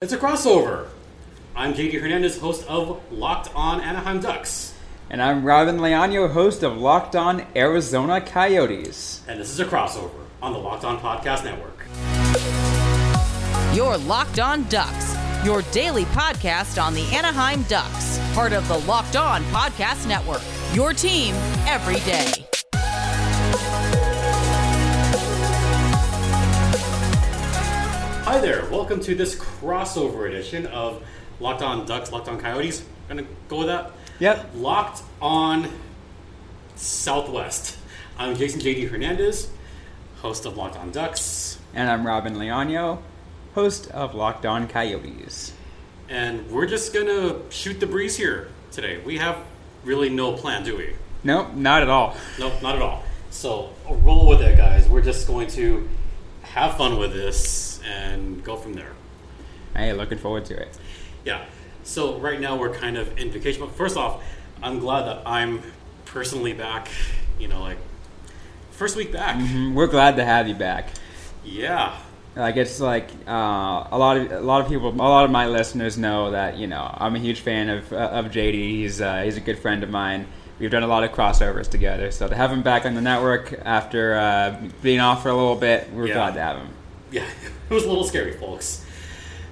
It's a crossover. I'm JD Hernandez, host of Locked On Anaheim Ducks. And I'm Robyn Leaño, host of Locked On Arizona Coyotes. And this is a crossover on the Locked On Podcast Network. Your Locked On Ducks, your daily podcast on the Anaheim Ducks, part of the Locked On Podcast Network. Your team every day. Hi there, welcome to this crossover edition of Locked On Ducks, Locked On Coyotes. Gonna go with that? Yep. Locked On Southwest. I'm Jason JD Hernandez, host of Locked On Ducks. And I'm Robyn Leaño, host of Locked On Coyotes. And we're just gonna shoot the breeze here today. We have really no plan, do we? Nope, not at all. Nope, not at all. So roll with it, guys. We're just going to have fun with this and go from there. Hey, looking forward to it. Yeah. So right now we're kind of in vacation. But first off, I'm glad that I'm personally back. You know, like first week back. Mhm, We're glad to have you back. Yeah. Like it's like uh, a lot of a lot of people, a lot of my listeners know that you know I'm a huge fan of uh, of JD. He's uh, he's a good friend of mine. We've done a lot of crossovers together, so to have him back on the network after uh, being off for a little bit, we're Yeah. glad to have him. Yeah. It was a little scary, folks.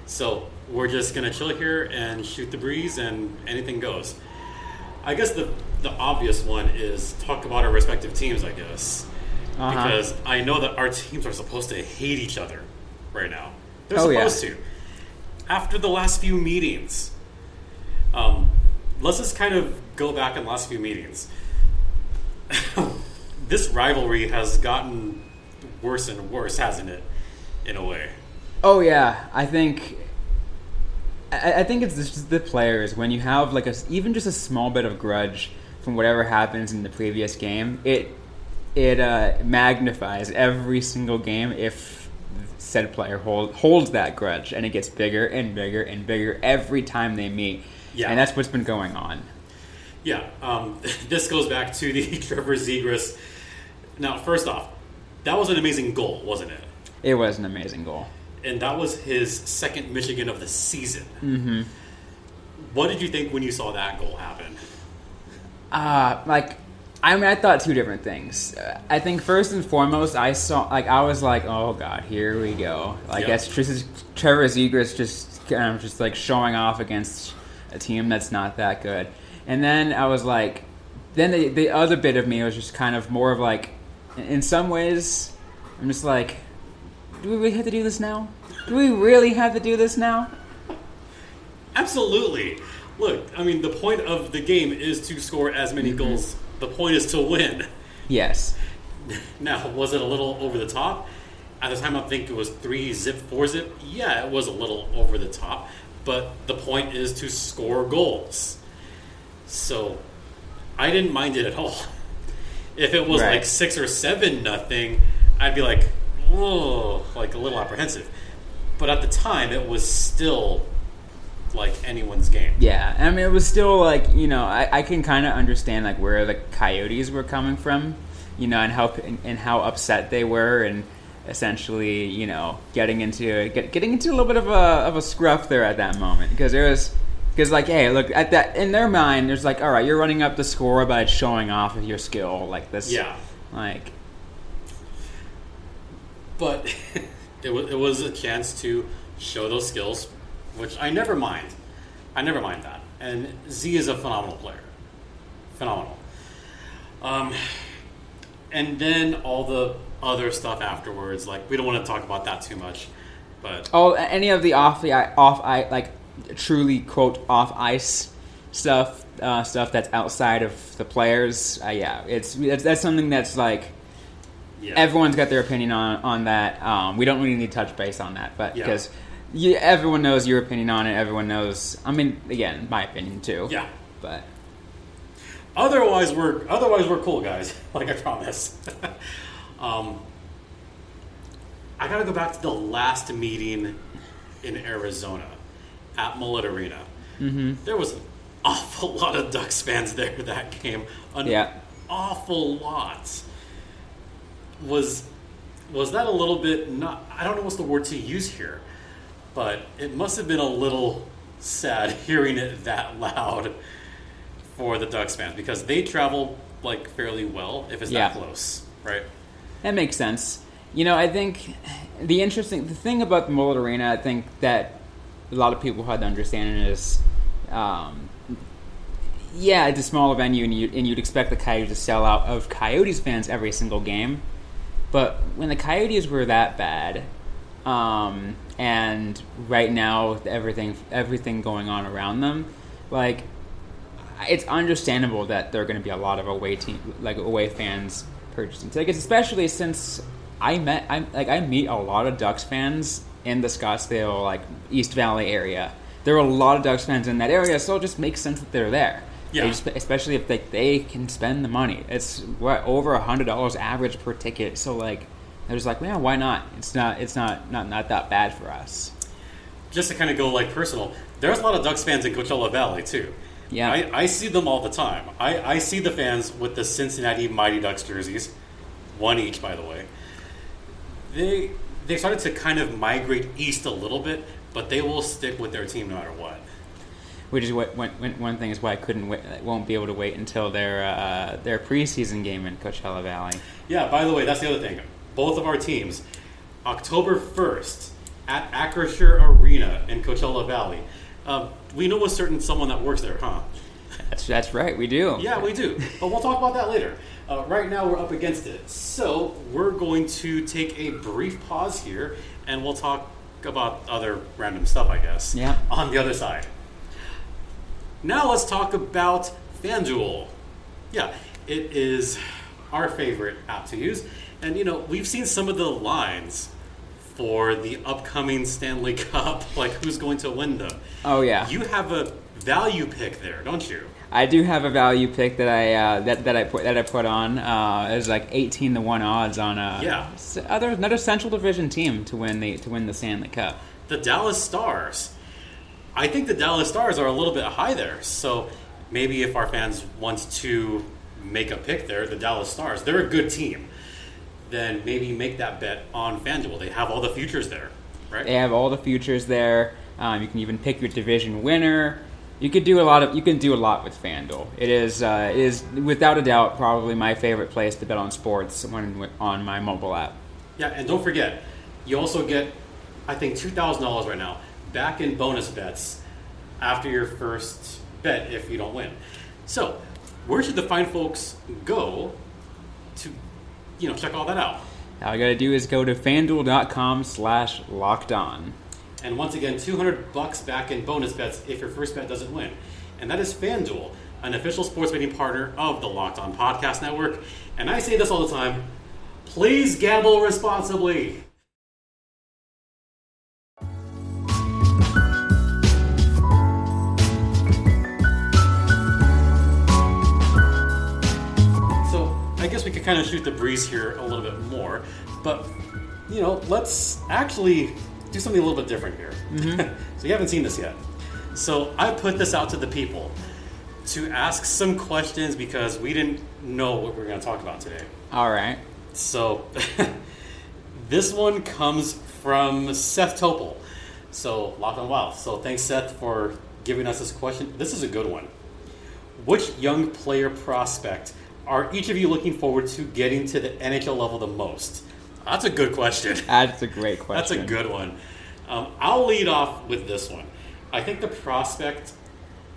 So we're just gonna chill here and shoot the breeze, and anything goes. I guess the the obvious one is talk about our respective teams. I guess. Uh-huh. because I know that our teams are supposed to hate each other right now. They're Oh, yeah. supposed to. After the last few meetings, um, let's just kind of go back in the last few meetings. this rivalry has gotten worse and worse, hasn't it? In a way. Oh yeah, I think I, I think it's just the players when you have like a even just a small bit of grudge from whatever happens in the previous game, it it uh, magnifies every single game if said player hold, holds that grudge and it gets bigger and bigger and bigger every time they meet. Yeah. And that's what's been going on. Yeah, um, this goes back to the Trevor Zegras. Now, first off, that was an amazing goal, wasn't it? It was an amazing goal. and that was his second Michigan of the season. Mm-hmm. What did you think when you saw that goal happen? Uh, like, I mean, I thought two different things. Uh, I think first and foremost, I saw, like, I was like, oh god, here we go. Like, Yeah. that's Trevor Zegras just kind of just like showing off against a team that's not that good. And then I was like, then the, the other bit of me was just kind of more of like, in some ways, I'm just like, do we really have to do this now? Do we really have to do this now? Absolutely. Look, I mean, the point of the game is to score as many Mm-hmm. goals. The point is to win. Yes. Now, was it a little over the top? At the time, I think it was three zip, four zip. Yeah, it was a little over the top, but the point is to score goals. So, I didn't mind it at all. If it was Right. like six or seven nothing, I'd be like, oh, like a little apprehensive. But at the time, it was still like anyone's game. Yeah, I mean, it was still like you know, I, I can kind of understand like where the Coyotes were coming from, you know, and how and, and how upset they were, and essentially, you know, getting into get, getting into a little bit of a of a scruff there at that moment because there was because like hey, look at that in their mind, there's like all right, you're running up the score by showing off of your skill like this, Yeah. like but it was, it was a chance to show those skills, which I never mind. I never mind that. And Z is a phenomenal player, phenomenal. Um, and then all the other stuff afterwards, like we don't want to talk about that too much, but oh, any of the off the off I like truly quote off ice stuff uh, stuff that's outside of the players. Uh, yeah, it's that's, that's something that's like yeah, everyone's got their opinion on on that. Um, we don't really need to touch base on that, but Yeah. because you, everyone knows your opinion on it, everyone knows. I mean, again, my opinion too. yeah. but Otherwise, we're otherwise we're cool guys. Like I promise. um, I gotta go back to the last meeting in Arizona at Mullet Arena. Mm-hmm. There was an awful lot of Ducks fans there that game. An Yeah. awful lot. Was was that a little bit not? I don't know what's the word to use here, but it must have been a little sad hearing it that loud for the Ducks fans because they travel like fairly well if it's Yeah. that close, right? That makes sense. You know, I think the interesting the thing about the Mullet Arena, I think that a lot of people had to understand is, um, yeah, it's a smaller venue, and, you, and you'd expect the Coyotes to sell out of Coyotes fans every single game. But when the Coyotes were that bad, um, and right now with everything everything going on around them, like it's understandable that there are going to be a lot of away team like away fans purchasing tickets, especially since I met I like I meet a lot of Ducks fans in the Scottsdale like East Valley area. There are a lot of Ducks fans in that area, so it just makes sense that they're there. Yeah. just- especially if they, they can spend the money. It's what over a hundred dollars average per ticket. So like they're just like, yeah, why not? It's not it's not not not that bad for us. Just to kind of go like personal, there's a lot of Ducks fans in Coachella Valley too. Yeah. I, I see them all the time. I, I see the fans with the Cincinnati Mighty Ducks jerseys, one each, by the way. They they started to kind of migrate east a little bit, but they will stick with their team no matter what. Which is what one, one one thing is why I couldn't wait, won't be able to wait until their uh, their preseason game in Coachella Valley. Yeah, by the way, that's the other thing. Both of our teams, October 1st at Acrisure Arena in Coachella Valley. Um, we know a certain someone that works there, huh? That's that's right, we do. Yeah, we do. But we'll talk about that later. Uh, right now, we're up against it. So, we're going to take a brief pause here and we'll talk about other random stuff, I guess. Yeah. On the other side. Now, let's talk about FanDuel. Yeah, it is our favorite app to use. And, you know, we've seen some of the lines for the upcoming Stanley Cup, like who's going to win them. Oh yeah. You have a value pick there, don't you? I do have a value pick that I uh, that, that I put that I put on. Uh, it's like eighteen to one odds on a Yeah. other another Central Division team to win the to win the Stanley Cup. the Dallas Stars. I think the Dallas Stars are a little bit high there. So maybe if our fans want to make a pick there, the Dallas Stars, they're a good team. Then maybe make that bet on FanDuel. They have all the futures there, right? They have all the futures there. Um, you can even pick your division winner. You could do a lot of you can do a lot with FanDuel. It is uh, it is without a doubt probably my favorite place to bet on sports when on my mobile app. Yeah, and don't forget, you also get, I think, two thousand dollars right now back in bonus bets after your first bet if you don't win. So, where should the fine folks go to, you know, check all that out? All you got to do is go to fanduel.com slash locked on. And once again, 200 bucks back in bonus bets if your first bet doesn't win. And that is FanDuel, an official sports betting partner of the Locked On Podcast Network. And I say this all the time please gamble responsibly. I guess we could kind of shoot the breeze here a little bit more, but you know, let's actually do something a little bit different here. Mm-hmm. so you haven't seen this yet. So I put this out to the people to ask some questions because we didn't know what we were going to talk about today. All right. So this one comes from Seth Topol. So Locked On Wild. So thanks Seth for giving us this question. This is a good one. Which young player prospect are each of you looking forward to getting to the NHL level the most? That's a good question. That's a great question. That's a good one. Um, I'll lead off with this one. I think the prospect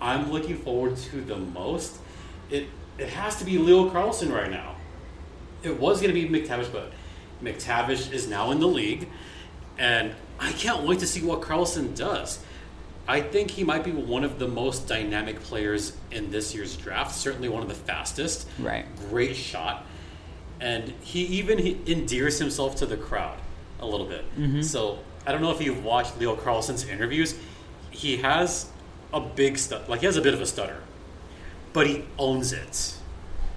I'm looking forward to the most, it it has to be Leo Carlsson right now. It was going to be McTavish, but McTavish is now in the league, and I can't wait to see what Carlsson does. I think he might be one of the most dynamic players in this year's draft. Certainly one of the fastest. Right. Great shot, and he even he endears himself to the crowd a little bit. Mm-hmm. So I don't know if you've watched Leo Carlsson's interviews. He has a big stut, like he has a bit of a stutter, but he owns it.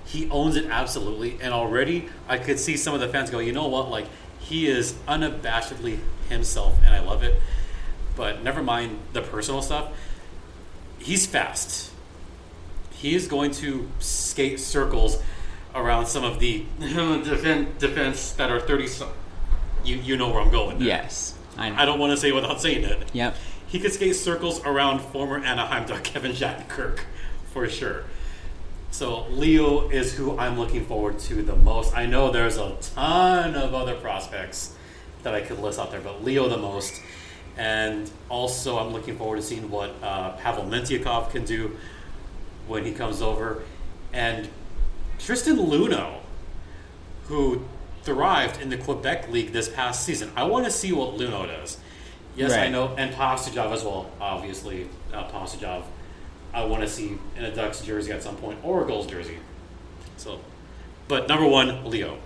He owns it absolutely, and already I could see some of the fans go, you know what, like he is unabashedly himself, and I love it. But never mind the personal stuff. He's fast. He is going to skate circles around some of the defense, defense that are thirty. so- You you know where I'm going. Yes. I know. I don't want to say it without saying it. Yep. He could skate circles around former Anaheim Duck Kevin Shattenkirk, for sure. So Leo is who I'm looking forward to the most. I know there's a ton of other prospects that I could list out there, but Leo the most. And also, I'm looking forward to seeing what uh, Pavel Mintyukov can do when he comes over. And Tristan Luneau, who thrived in the Quebec League this past season. I want to see what Luneau does. Yes, I know, and Pastujov as well. Obviously, uh, Pastujov. I want to see in a Ducks jersey at some point or a Gulls jersey. So, but number one, Leo.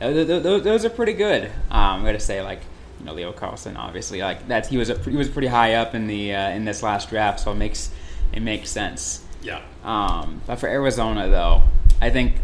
Th- th- Those, are pretty good. Um, I'm gonna say like you know Leo Carlsson, obviously like that he was a, he was pretty high up in the uh, in this last draft, so it makes it makes sense. Yeah, Um, but for Arizona though, I think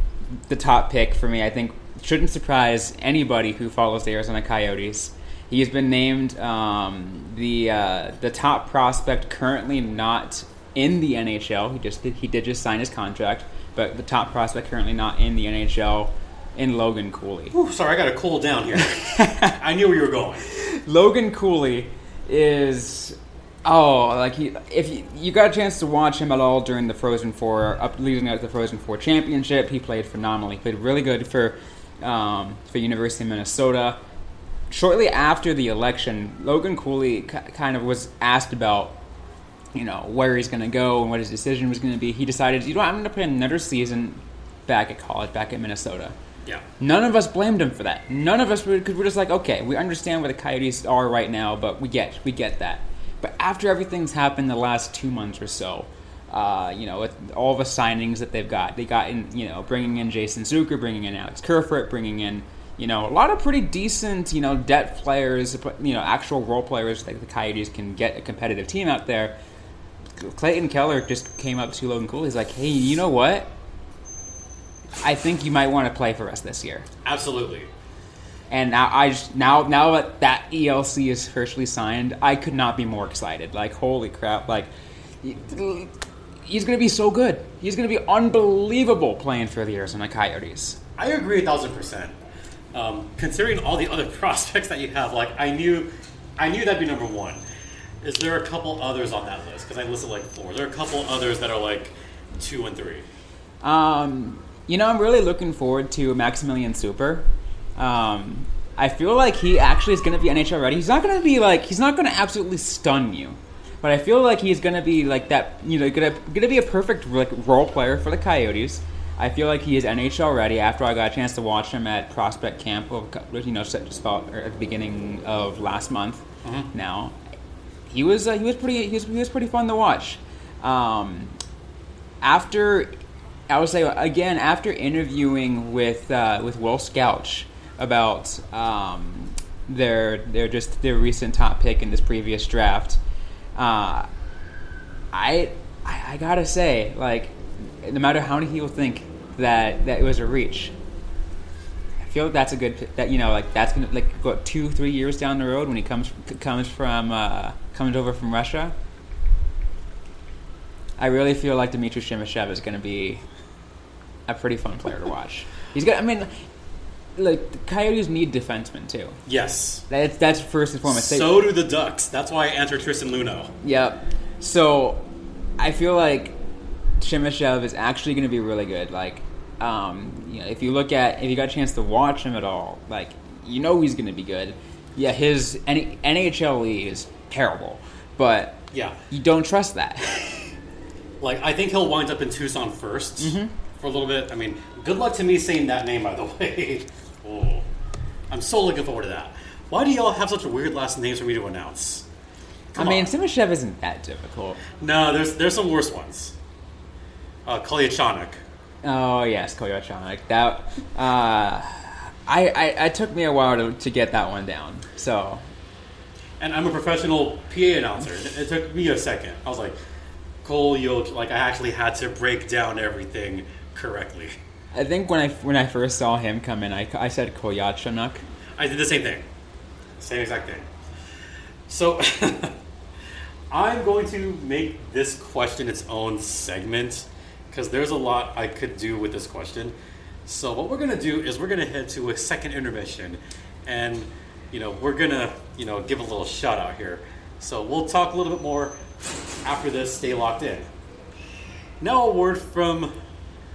the top pick for me, I think shouldn't surprise anybody who follows the Arizona Coyotes. He's been named um, the uh, the top prospect currently not in the NHL. He just did, he did just sign his contract, but the top prospect currently not in the NHL in Logan Cooley. Ooh, sorry, I got to cool down here. I knew where you were going. Logan Cooley is oh like he if you, you got a chance to watch him at all during the Frozen Four up leading up to the Frozen Four championship, he played phenomenally. He played really good for um, for University of Minnesota. Shortly after the election, Logan Cooley k- kind of was asked about you know where he's going to go and what his decision was going to be. He decided, you know, I'm going to play another season back at college, back at Minnesota. Yeah, None of us blamed him for that. None of us because we're just like, okay, we understand where the Coyotes are right now, but we get we get that. But after everything's happened the last two months or so, uh, you know, with all the signings that they've got, they got in, you know, bringing in Jason Zucker, bringing in Alex Kerfoot, bringing in, you know, a lot of pretty decent, you know, depth players, you know, actual role players that the Coyotes can get a competitive team out there. Clayton Keller just came up to Logan Cooley. He's like, hey, you know what? I think you might want to play for us this year. absolutely. And now I just now now that that ELC is officially signed, I could not be more excited. Like holy crap! Like he's gonna be so good. He's gonna be unbelievable playing for the Arizona Coyotes. I agree a thousand percent. Um, considering all the other prospects that you have, like I knew, I knew that'd be number one. Is there a couple others on that list? Because I listed like four. There are a couple others that are like two and three. Um, you know, I'm really looking forward to Maksymilian Szuber. Um, I feel like he actually is going to be NHL ready. He's not going to be like he's not going to absolutely stun you, but I feel like he's going to be like that. You know, going to going to be a perfect like role player for the Coyotes. I feel like he is NHL ready. After I got a chance to watch him at prospect camp, of, you know, just about at the beginning of last month. Now, he was uh, he was pretty he was, he was pretty fun to watch. Um, after I would say again after interviewing with uh, with Will Scouch about um, their their just their recent top pick in this previous draft, uh, I, I gotta say like no matter how many people think that that it was a reach. I feel like that's a good that you know like that's gonna like go two three years down the road when he comes comes from uh, comes over from Russia. I really feel like Dmitry Simashev is going to be a pretty fun player to watch. He's got. I mean, like the Coyotes need defensemen too. Yes. That's that's first and foremost. So do the Ducks. That's why I answered Tristan Luneau. Yep. So I feel like Simashev is actually going to be really good. Like, um, you know, if you look at if you got a chance to watch him at all, like you know he's going to be good. Yeah, his N- NHL is terrible, but Yeah. you don't trust that. Like I think he'll wind up in Tucson 1st Mm-hmm. For a little bit. I mean, good luck to me saying that name by the way. oh, I'm so looking forward to that. Why do y'all have such weird last names for me to announce? Come I mean. Simashev isn't that difficult. no, there's there's some worse ones. Uh. Oh yes, Kolyachonok. That uh, I, I it took me a while to, to get that one down. So And I'm a professional PA announcer. It, took me a second. I was like, Cole Yo, like I actually had to break down everything correctly. I think when I when I first saw him come in, I, I said Koyachanuk. I did the same thing. Same exact thing. So I'm going to make this question its own segment because there's a lot I could do with this question. So what we're going to do is we're going to head to a second intermission and you know, we're gonna, you know, give a little shout out here. So we'll talk a little bit more after this. Stay locked in. Now a word from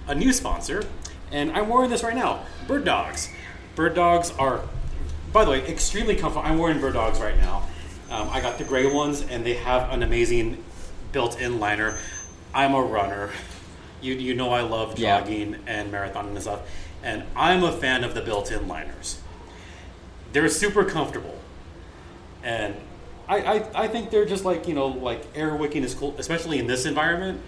a new sponsor, and I'm wearing this right now. Bird Dogs. Bird Dogs are, by the way, extremely comfortable. I'm wearing Bird Dogs right now. Um, I got the gray ones, and they have an amazing built-in liner. I'm a runner. You you know I love Yeah. jogging and marathoning and stuff, and I'm a fan of the built-in liners. They're super comfortable, and I, I, I think they're just like you know like air wicking is cool, especially in this environment.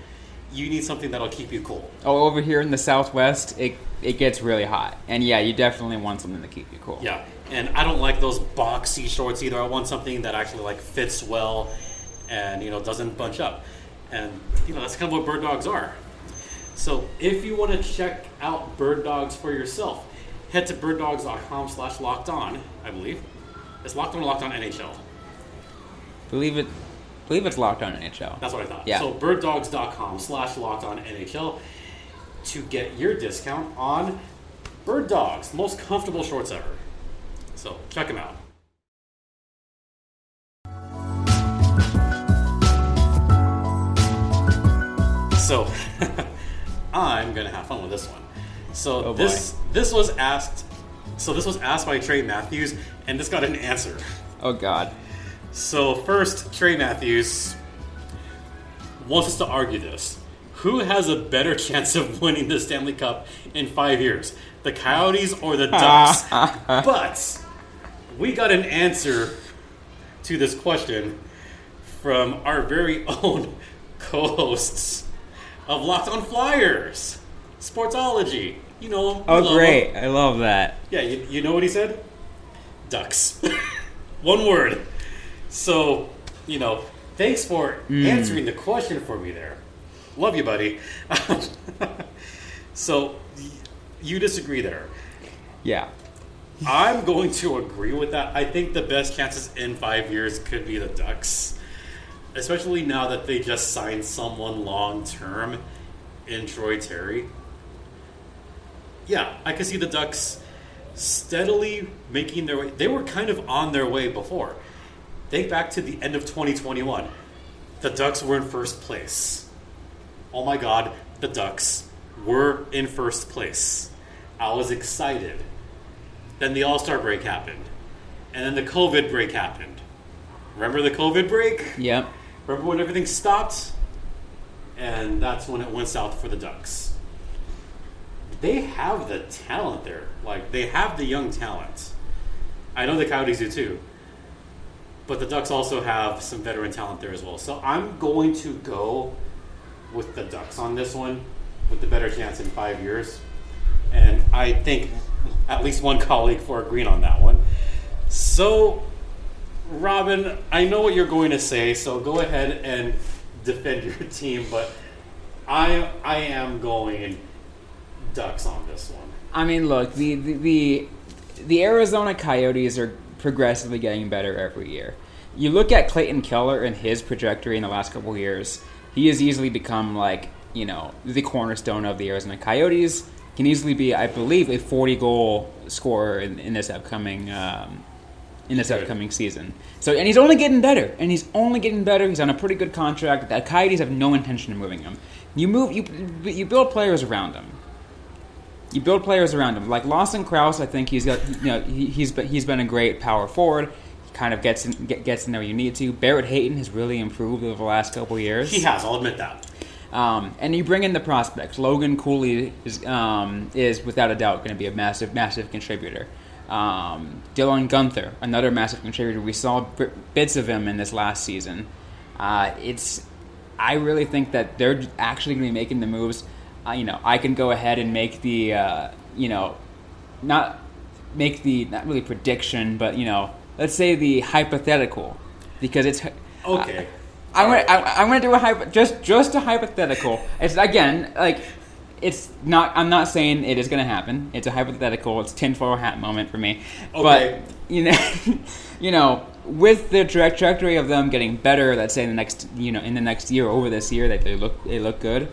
You need something that'll keep you cool. Oh, over here in the Southwest, it it gets really hot, and yeah, you definitely want something to keep you cool. Yeah, and I don't like those boxy shorts either. I want something that actually like fits well, and you know doesn't bunch up, and you know that's kind of what bird dogs are. So if you want to check out bird dogs for yourself, head to birddogs.com/slash locked on. I believe it's locked on or locked on NHL. Believe it, believe it's locked on NHL. That's what I thought. Yeah. So birddogs.com/slash locked on NHL to get your discount on bird dogs, most comfortable shorts ever. So check them out. So I'm gonna have fun with this one. So Oh, this this was asked. So this was asked by Trey Matthews, and this got an answer. Oh God. So first, Trey Matthews wants us to argue this. Who has a better chance of winning the Stanley Cup in five years, the Coyotes or the Ducks? but we got an answer to this question from our very own co-hosts of Locked On Flyers, Sportsology. You know. Oh great, them. I love that. Yeah, you, you know what he said? Ducks. One word. So, you know, thanks for mm. answering the question for me there. Love you, buddy. so, you disagree there. Yeah. I'm going to agree with that. I think the best chances in five years could be the Ducks, especially now that they just signed someone long term in Troy Terry. Yeah, I could see the Ducks steadily making their way. They were kind of on their way before. Think back to the end of 2021. The Ducks were in first place. Oh my God, the Ducks were in first place. I was excited. Then the All Star break happened. And then the COVID break happened. Remember the COVID break? Yep. Remember when everything stopped? And that's when it went south for the Ducks. They have the talent there. Like, they have the young talent. I know the Coyotes do too. But the Ducks also have some veteran talent there as well. So I'm going to go with the Ducks on this one with the better chance in five years. And I think at least one colleague for agreeing on that one. So, Robyn, I know what you're going to say, so go ahead and defend your team, but I I am going Ducks on this one. I mean, look, the, the the the Arizona Coyotes are progressively getting better every year. You look at Clayton Keller and his trajectory in the last couple of years; he has easily become like you know the cornerstone of the Arizona Coyotes. Can easily be, I believe, a 40 goal scorer in, in this upcoming um, in this Good. upcoming season. So, and he's only getting better, and he's only getting better. He's on a pretty good contract. The Coyotes have no intention of moving him. You move, you you build players around him you build players around him. Like Lawson Crouse, I think he's got you know he, he's been, he's been a great power forward. He kind of gets in, get, gets in there you need to. Barrett Hayton has really improved over the last couple of years. He has, I'll admit that. Um, and you bring in the prospects. Logan Cooley is um, is without a doubt going to be a massive massive contributor. Um, Dylan Guenther, another massive contributor. We saw bits of him in this last season. Uh, it's I really think that they're actually going to be making the moves. Uh, you know, I can go ahead and make the uh, you know not make the not really prediction, but you know, let's say the hypothetical because it's Okay. I'm gonna, I, I'm gonna do a hypo, just just a hypothetical. It's again like it's not. I'm not saying it is gonna happen. It's a hypothetical. It's tinfoil hat moment for me. Okay. But you know, you know, with the tra- trajectory of them getting better, let's say in the next you know in the next year over this year that they look they look good.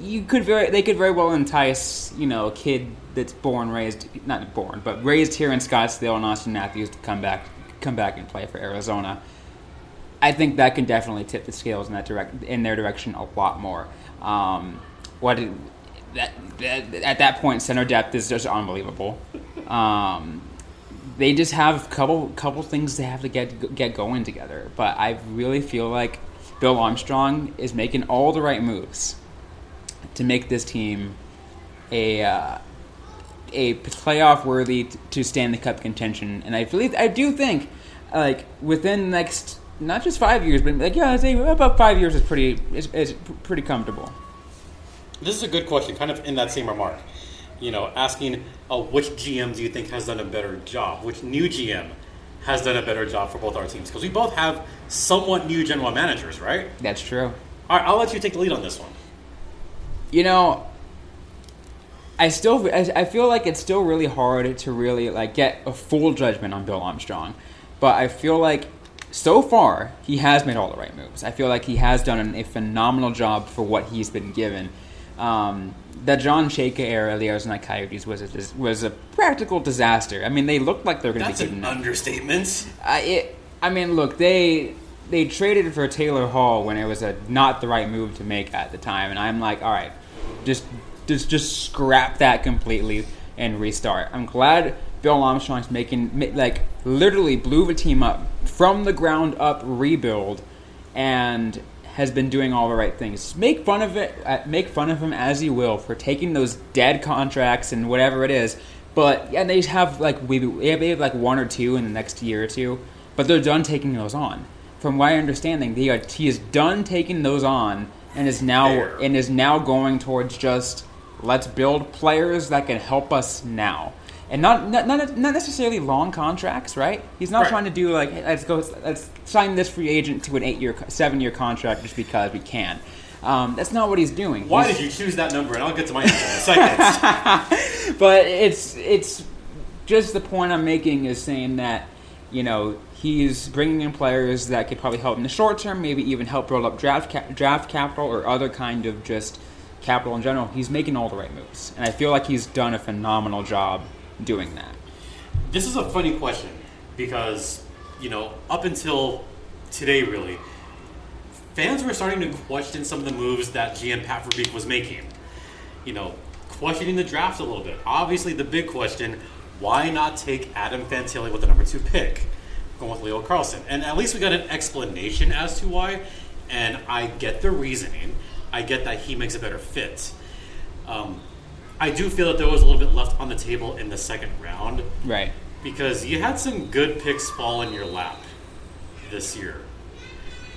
You could very they could very well entice you know a kid that's born raised not born but raised here in Scottsdale and Auston Matthews to come back come back and play for Arizona. I think that can definitely tip the scales in that direct in their direction a lot more. Um, what that, that at that point center depth is just unbelievable. Um, they just have a couple couple things they have to get get going together. But I really feel like Bill Armstrong is making all the right moves to make this team a uh, a playoff worthy to Stanley Cup contention. And I believe I do think like within the next not just five years, but like yeah, I'd say about five years is pretty is, is pretty comfortable. This is a good question, kind of in that same remark. You know, asking uh, which GM do you think has done a better job? Which new GM has done a better job for both our teams? Because we both have somewhat new general managers, right? That's true. All right, I'll let you take the lead on this one. You know, I still I I feel like it's still really hard to really like get a full judgment on Bill Armstrong, but I feel like so far he has made all the right moves. I feel like he has done an, a phenomenal job for what he's been given. Um, the John Chayka era the Arizona Coyotes was a, was a practical disaster. I mean, they looked like they're going to be That's an understatement. I, it, I mean, look, they they traded for Taylor Hall when it was a not the right move to make at the time, and I'm like, all right, just just just scrap that completely and restart. I'm glad Bill Armstrong's making like literally blew the team up from the ground up rebuild, and has been doing all the right things. Make fun of it, uh, make fun of him as you will for taking those dead contracts and whatever it is. But yeah, they have like we they have, like one or two in the next year or two, but they're done taking those on. From my understanding, he, he is done taking those on and is now Fair. and is now going towards just let's build players that can help us now. And not, not not not necessarily long contracts, right? He's not Right. trying to do like hey, let's go let's sign this free agent to an eight year seven year contract just because we can. Um, that's not what he's doing. Why He's- did you choose that number? And I'll get to my answer in a second. but it's it's just the point I'm making is saying that you know he's bringing in players that could probably help in the short term, maybe even help build up draft draft capital or other kind of just capital in general. He's making all the right moves, and I feel like he's done a phenomenal job doing that. this is a funny question because, you know, up until today, really, fans were starting to question some of the moves that GM Pat Verbeek was making. You know, questioning the draft a little bit. Obviously, the big question why not take Adam Fantilli with the number two pick? Going with Leo Carlsson. And at least we got an explanation as to why, and I get the reasoning. I get that he makes a better fit. Um, I do feel that there was a little bit left on the table in the second round Right. because you had some good picks fall in your lap this year.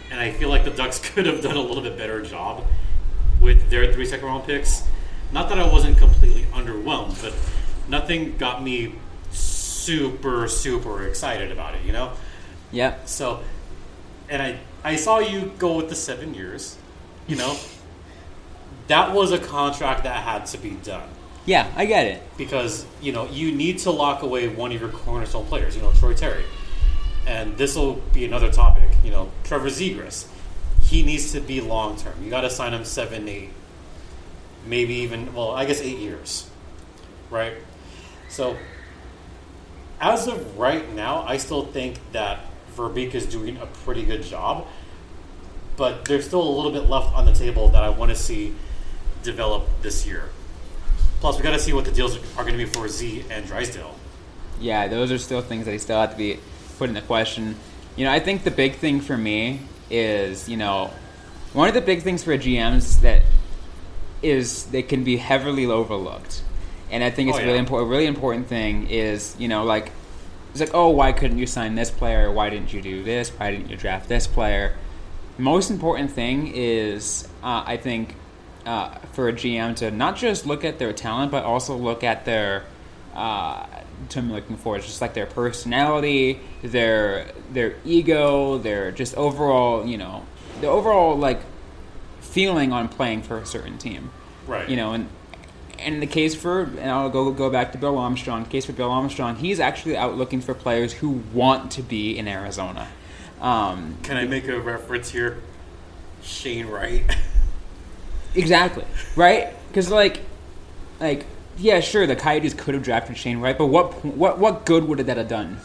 And I feel like the Ducks could have done a little bit better job with their three second round picks. Not that I wasn't completely underwhelmed, but nothing got me super, super excited about it, you know? Yeah. So, and I, I saw you go with the seven years, you know? That was a contract that had to be done Yeah, I get it. because you know you need to lock away one of your cornerstone players. You know Troy Terry, and this will be another topic. You know Trevor Zegras, he needs to be long term. You got to sign him seven, eight, maybe even well, I guess eight years, right? So as of right now, I still think that Verbeek is doing a pretty good job, but there's still a little bit left on the table that I want to see develop this year. Plus, we got to see what the deals are going to be for Z and Drysdale. Yeah, those are still things that he still have to be put into question. You know, I think the big thing for me is, you know, one of the big things for GMs that is they can be heavily overlooked, and I think it's Oh, really important. A really important thing is, you know, like it's like, oh, why couldn't you sign this player? Why didn't you do this? Why didn't you draft this player? Most important thing is, uh, I think, uh, for a GM to not just look at their talent, but also look at their uh, term looking for is just like their personality, their their ego, their just overall, you know, the overall like feeling on playing for a certain team. Right. You know, and and in the case for and I'll go go back to Bill Armstrong. The case for Bill Armstrong, he's actually out looking for players who want to be in Arizona. Um, Can I make a reference here? Shane Wright. Exactly. Right? Because like, like yeah, sure, the Coyotes could have drafted Shane Wright, but what what what good would that have done?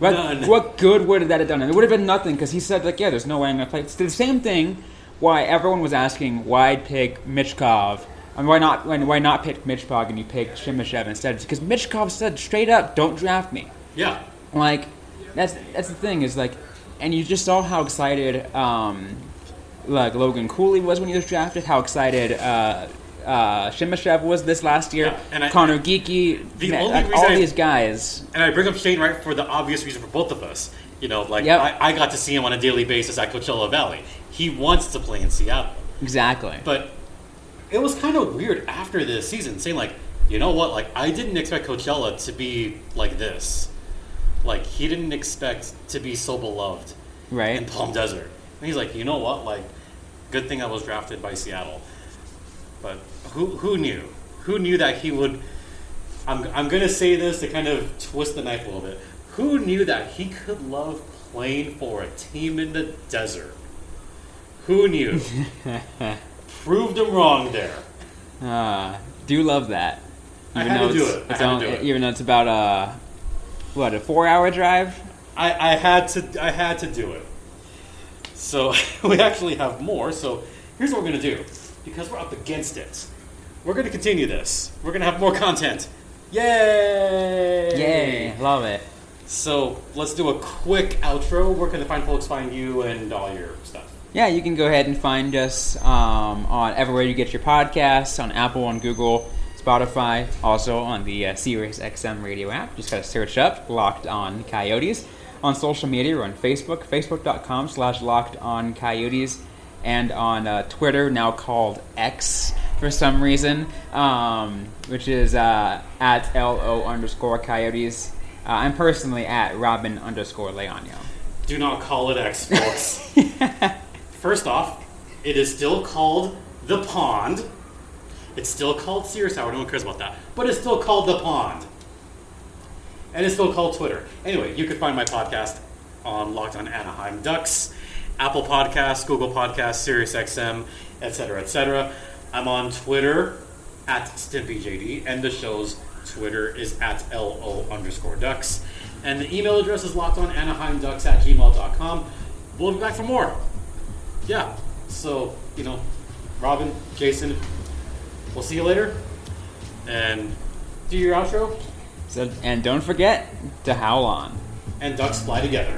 What, None. what good would that have done? And it would have been nothing because he said like, yeah, there's no way I'm gonna play. It's the same thing. Why everyone was asking why pick Michkov. I mean, why not? Why, why not pick Michkov and you pick Simashev instead? Because Michkov said straight up, "Don't draft me." Yeah. Like that's that's the thing is like, and you just saw how excited um, like Logan Cooley was when he was drafted. How excited uh, uh, Simashev was this last year. Yeah, and I- Conor Geekie, The only like, all I- these guys. And I bring up Shane Wright for the obvious reason for both of us. You know, like Yep. I, I got to see him on a daily basis at Coachella Valley. He wants to play in Seattle. Exactly. But it was kind of weird after this season, saying like, you know what, like I didn't expect Coachella to be like this. Like he didn't expect to be so beloved right. in Palm Desert. And he's like, you know what, like, good thing I was drafted by Seattle. But who who knew? Who knew that he would? I'm I'm gonna say this to kind of twist the knife a little bit. Who knew that he could love playing for a team in the desert? Who knew? Proved him wrong there. Uh, do love that. I had to though do it's, it. I it's had to do it. Even though it's about a what a four-hour drive. I, I had to I had to do it. So we actually have more. So here's what we're gonna do because we're up against it. We're gonna continue this. We're gonna have more content. Yay! Yay! Love it. So let's do a quick outro. Where can the fine folks find you and all your stuff? Yeah, you can go ahead and find us um, on everywhere you get your podcasts, on Apple, on Google, Spotify, also on the uh, Sirius XM radio app. Just gotta search up Locked On Coyotes. On social media, we're on Facebook, facebook.com slash Locked On Coyotes, and on uh, Twitter, now called X for some reason, um, which is uh, at LO underscore Coyotes. Uh, I'm personally at Robin underscore Leonio. Do not call it X, folks. First off, it is still called the Pond. It's still called Sears Tower. No one cares about that, but it's still called the Pond, and it's still called Twitter. Anyway, you can find my podcast on Locked On Anaheim Ducks, Apple Podcasts, Google Podcasts, Sirius XM, etc., etc. I'm on Twitter at StimpyJD, and the show's Twitter is at LO underscore ducks. And the email address is locked on anaheimducks at gmail.com. We'll be back for more. Yeah. So, you know, Robyn, Jason, we'll see you later. And do your outro, So, and don't forget to howl on. and ducks fly together.